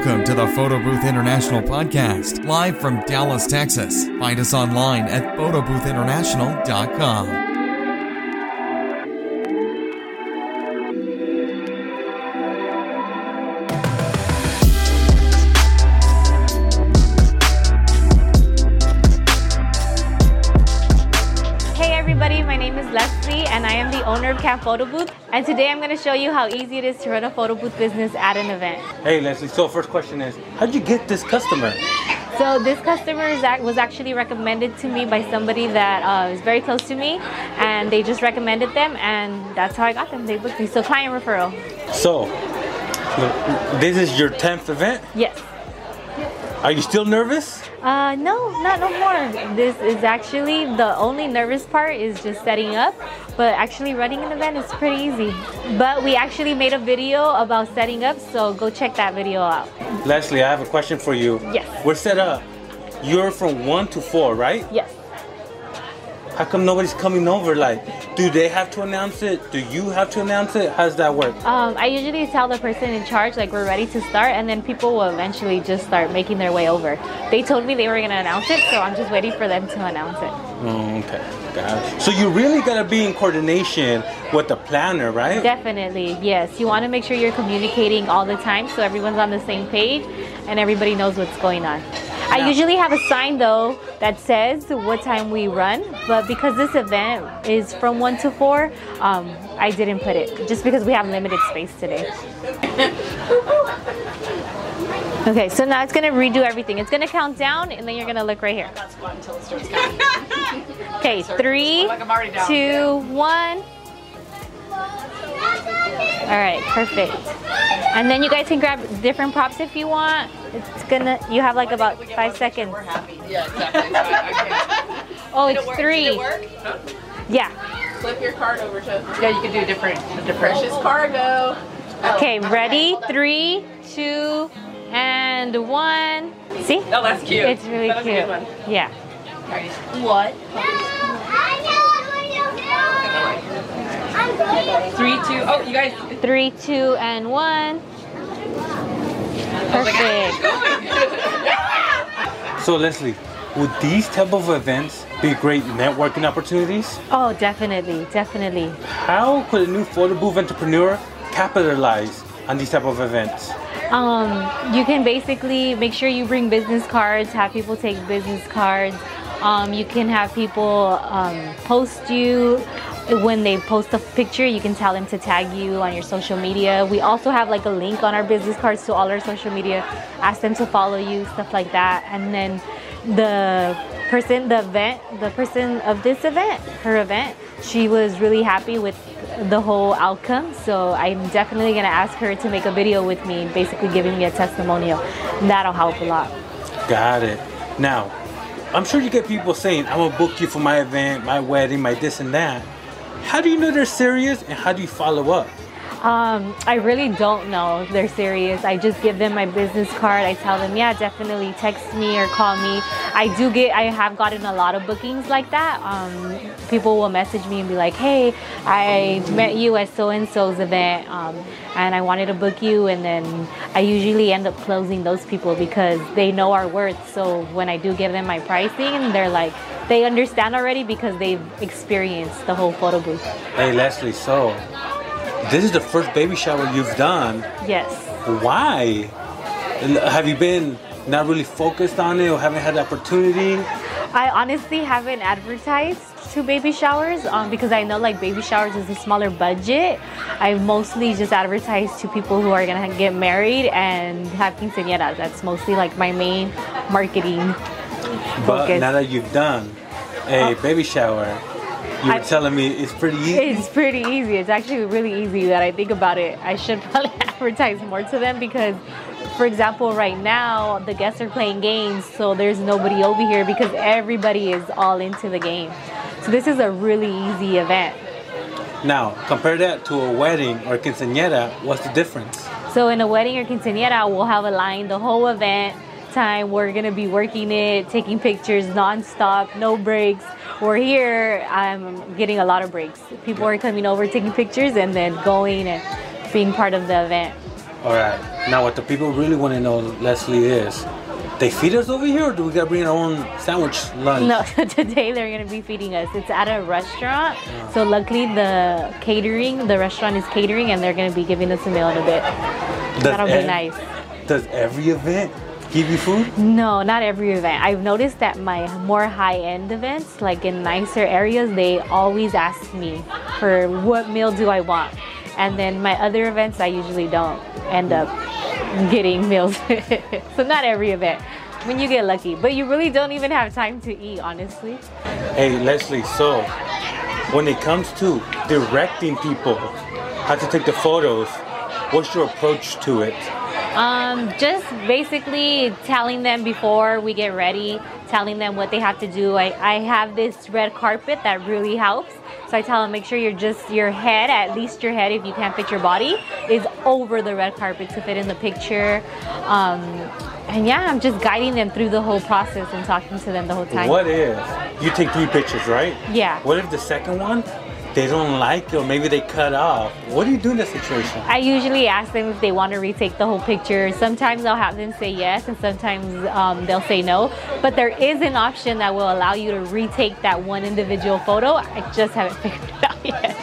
Welcome to the Photo Booth International podcast, live from Dallas, Texas. Find us online at photoboothinternational.com. everybody, my name is Leslie and I am the owner of Camp Photo Booth. And today I'm going to show you how easy it is to run a photo booth business at an event. Hey Leslie, so first question is, how'd you get this customer? So this customer was actually recommended to me by somebody that uh, is very close to me, and they just recommended them, and that's how I got them. They booked me. So client referral. So, this is your 10th event? Yes. Are you still nervous? Uh, no, not no more. This is actually the only nervous part is just setting up, but actually running an event is pretty easy. But we actually made a video about setting up, so go check that video out. Leslie, I have a question for you. Yes. We're set up. You're from 1 to 4, right? Yes. How come nobody's coming over? Like, do they have to announce it? Do you have to announce it? How does that work? Um, I usually tell the person in charge like we're ready to start, and then people will eventually just start making their way over. They told me they were gonna announce it, so I'm just waiting for them to announce it. Oh, okay. Got it. So you really gotta be in coordination with the planner, right? Definitely, yes. You want to make sure you're communicating all the time so everyone's on the same page and everybody knows what's going on. I usually have a sign though that says what time we run, but because this event is from 1 to 4, um, I didn't put it just because we have limited space today. Okay, so now it's gonna redo everything. It's gonna count down and then you're gonna look right here. Okay, three, two, one. All right, perfect. And then you guys can grab different props if you want. It's gonna, you have like about five seconds. Yeah, exactly. Oh, it's it three. It? Yeah. Flip your card over to. Yeah, you can do different. The precious cargo. Okay, ready? Three, two, and one. See? Oh, that's cute. It's really That was a cute. Yeah. What? Three, two. Oh, you guys. Three, two, and one. Perfect. So Leslie, would these type of events be great networking opportunities? Oh, definitely, definitely. How could a new photo booth entrepreneur capitalize on these type of events? Um, you can basically make sure you bring business cards, have people take business cards. Um, you can have people um, post you when they post a picture. You can tell them to tag you on your social media. We also have like a link on our business cards to all our social media. Ask them to follow you, stuff like that. And then the person, the event, the person of this event, her event, she was really happy with the whole outcome. So I'm definitely gonna ask her to make a video with me, basically giving me a testimonial. That'll help a lot. Got it. Now, I'm sure you get people saying, I'm gonna book you for my event, my wedding, my this and that. How do you know they're serious and how do you follow up? Um, I really don't know if they're serious. I just give them my business card. I tell them, yeah, definitely text me or call me. I do get, I have gotten a lot of bookings like that. Um, people will message me and be like, hey, I met you at so and so's event um, and I wanted to book you. And then I usually end up closing those people because they know our worth. So when I do give them my pricing, they're like, they understand already because they've experienced the whole photo booth. Hey Leslie, so this is the first baby shower you've done. Yes. Why? Have you been not really focused on it or haven't had the opportunity? I honestly haven't advertised to baby showers um, because I know like baby showers is a smaller budget. I mostly just advertise to people who are gonna get married and have quinceañeras. That's mostly like my main marketing. But Focus. now that you've done a baby shower, you were I- telling me it's pretty easy. It's pretty easy. It's actually really easy that I think about it. I should probably advertise more to them because, for example, right now the guests are playing games, so there's nobody over here because everybody is all into the game. So this is a really easy event. Now, compare that to a wedding or quinceañera, what's the difference? So in a wedding or quinceañera, we'll have a line the whole event time. We're gonna be working it, taking pictures nonstop, no breaks. We're here. I'm getting a lot of breaks. People are coming over, taking pictures, and then going and being part of the event. All right. Now, what the people really want to know, Leslie, is they feed us over here, or do we gotta bring our own sandwich lunch? No, today they're gonna be feeding us. It's at a restaurant, so luckily the catering, the restaurant is catering, and they're gonna be giving us a meal in a bit. Does That'll be nice. Does every event give you food? No, not every event. I've noticed that my more high-end events, like in nicer areas, they always ask me for what meal do I want, and then my other events, I usually don't end up getting meals. so not every event. When you get lucky, but you really don't even have time to eat, honestly. Hey, Leslie, so when it comes to directing people how to take the photos, what's your approach to it? Um, just basically telling them before we get ready, telling them what they have to do. I, I have this red carpet that really helps. So I tell them make sure you're just your head, at least your head, if you can't fit your body, is over the red carpet to fit in the picture. Um, and yeah, I'm just guiding them through the whole process and talking to them the whole time. What if you take three pictures, right? Yeah. What if the second one they don't like it or maybe they cut off? What do you do in that situation? I usually ask them if they want to retake the whole picture. Sometimes I'll have them say yes, and sometimes um, they'll say no. But there is an option that will allow you to retake that one individual photo. I just haven't figured it out yet.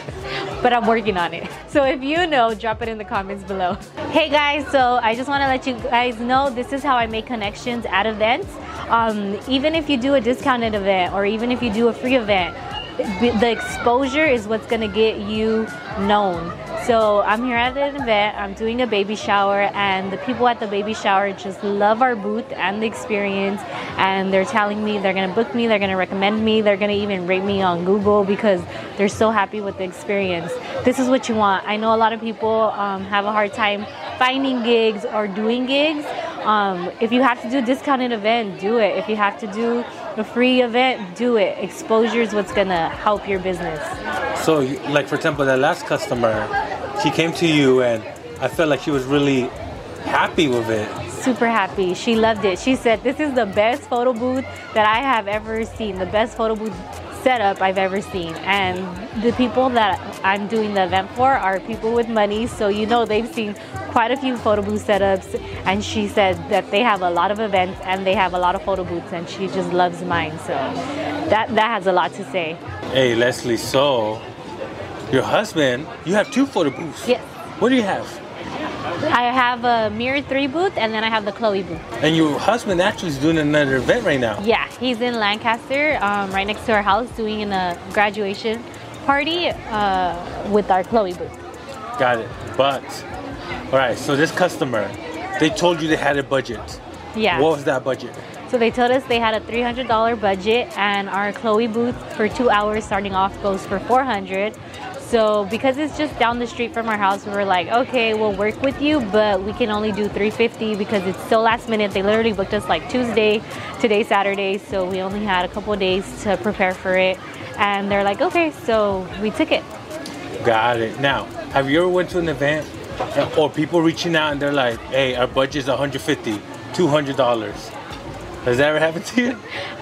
But I'm working on it. So if you know, drop it in the comments below. Hey guys, so I just want to let you guys know this is how I make connections at events. Um, even if you do a discounted event or even if you do a free event, the exposure is what's gonna get you known. So I'm here at an event, I'm doing a baby shower, and the people at the baby shower just love our booth and the experience. And they're telling me they're gonna book me, they're gonna recommend me, they're gonna even rate me on Google because they're so happy with the experience. This is what you want. I know a lot of people um, have a hard time finding gigs or doing gigs. Um, if you have to do a discounted event, do it. If you have to do a free event, do it. Exposure is what's gonna help your business. So, like for example, that last customer, she came to you and I felt like she was really happy with it. Super happy. She loved it. She said, This is the best photo booth that I have ever seen, the best photo booth setup I've ever seen. And the people that I'm doing the event for are people with money, so you know they've seen quite a few photo booth setups. And she said that they have a lot of events and they have a lot of photo booths, and she just loves mine. So that, that has a lot to say. Hey, Leslie, so your husband, you have two photo booths. Yes. What do you have? I have a Mirror 3 booth and then I have the Chloe booth. And your husband actually is doing another event right now. Yeah, he's in Lancaster, um, right next to our house, doing a graduation party uh, with our Chloe booth. Got it. But, all right, so this customer, they told you they had a budget. Yeah. What was that budget? So they told us they had a $300 budget, and our Chloe booth for two hours starting off goes for 400. So because it's just down the street from our house, we were like, okay, we'll work with you, but we can only do 350 because it's so last minute. They literally booked us like Tuesday, today Saturday, so we only had a couple days to prepare for it. And they're like, okay, so we took it. Got it. Now, have you ever went to an event or people reaching out and they're like, hey, our budget's 150, 200 dollars. Has that ever happened to you?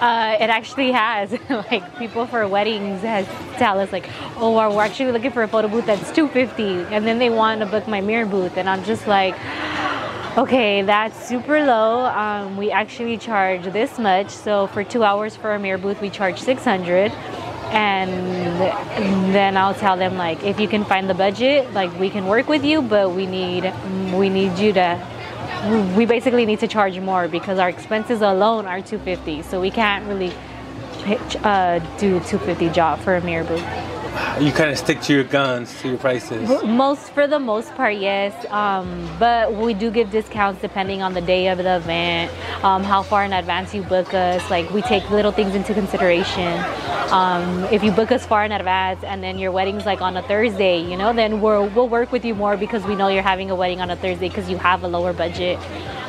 Uh, it actually has. like people for weddings has tell us like, oh, we're actually looking for a photo booth that's 250, and then they want to book my mirror booth, and I'm just like, okay, that's super low. Um, we actually charge this much, so for two hours for a mirror booth, we charge 600. And then I'll tell them like, if you can find the budget, like we can work with you, but we need we need you to we basically need to charge more because our expenses alone are 250 so we can't really pitch, uh, do 250 job for a mirror booth You kind of stick to your guns, to your prices. most for the most part yes um, but we do give discounts depending on the day of the event um, how far in advance you book us like we take little things into consideration um, if you book us far in advance and then your wedding's like on a thursday you know then we'll, we'll work with you more because we know you're having a wedding on a thursday because you have a lower budget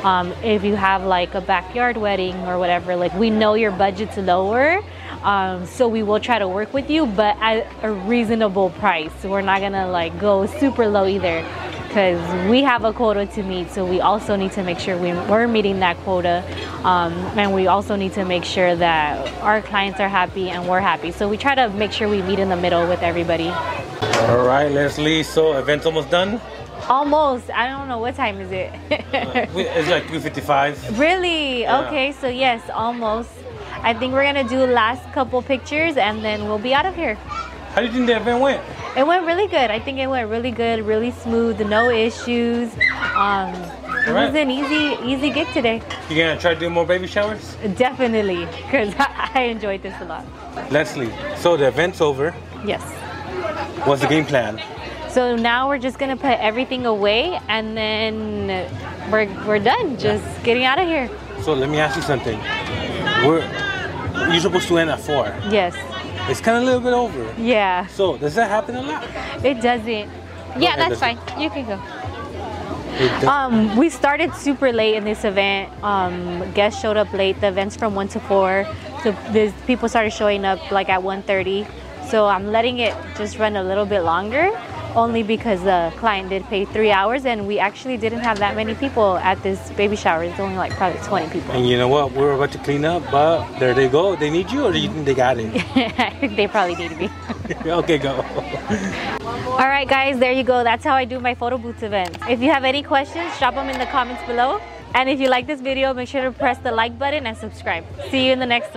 um, if you have like a backyard wedding or whatever like we know your budget's lower um, so we will try to work with you but at a reasonable price we're not gonna like go super low either because we have a quota to meet so we also need to make sure we, we're meeting that quota um, and we also need to make sure that our clients are happy and we're happy so we try to make sure we meet in the middle with everybody All right, Leslie. So, event's almost done. Almost. I don't know what time is it. It's like 3:55. really? Yeah. Okay, so yes, almost. I think we're gonna do last couple pictures and then we'll be out of here. How do you think the event went? It went really good. I think it went really good, really smooth, no issues. Um, it Alright. was an easy, easy gig today. You gonna try to do more baby showers? Definitely, because I enjoyed this a lot. Leslie, so the event's over. Yes. What's the game plan? So now we're just gonna put everything away and then we're we're done. Just getting out of here. So let me ask you something. We're you're supposed to end at four. Yes. It's kind of a little bit over. Yeah. So does that happen a lot? It doesn't. Yeah, that's Leslie. fine. You can go. Um, we started super late in this event. Um, guests showed up late. The event's from one to four, so there's people started showing up like at 1:30. So I'm letting it just run a little bit longer, only because the client did pay three hours, and we actually didn't have that many people at this baby shower. It's only like probably 20 people. and you know what? We were about to clean up, but there they go. They need you, or do you think they got it? I think they probably need me. okay, go. All right, guys, there you go. That's how I do my photo booth events. If you have any questions, drop them in the comments below. And if you like this video, make sure to press the like button and subscribe. See you in the next one.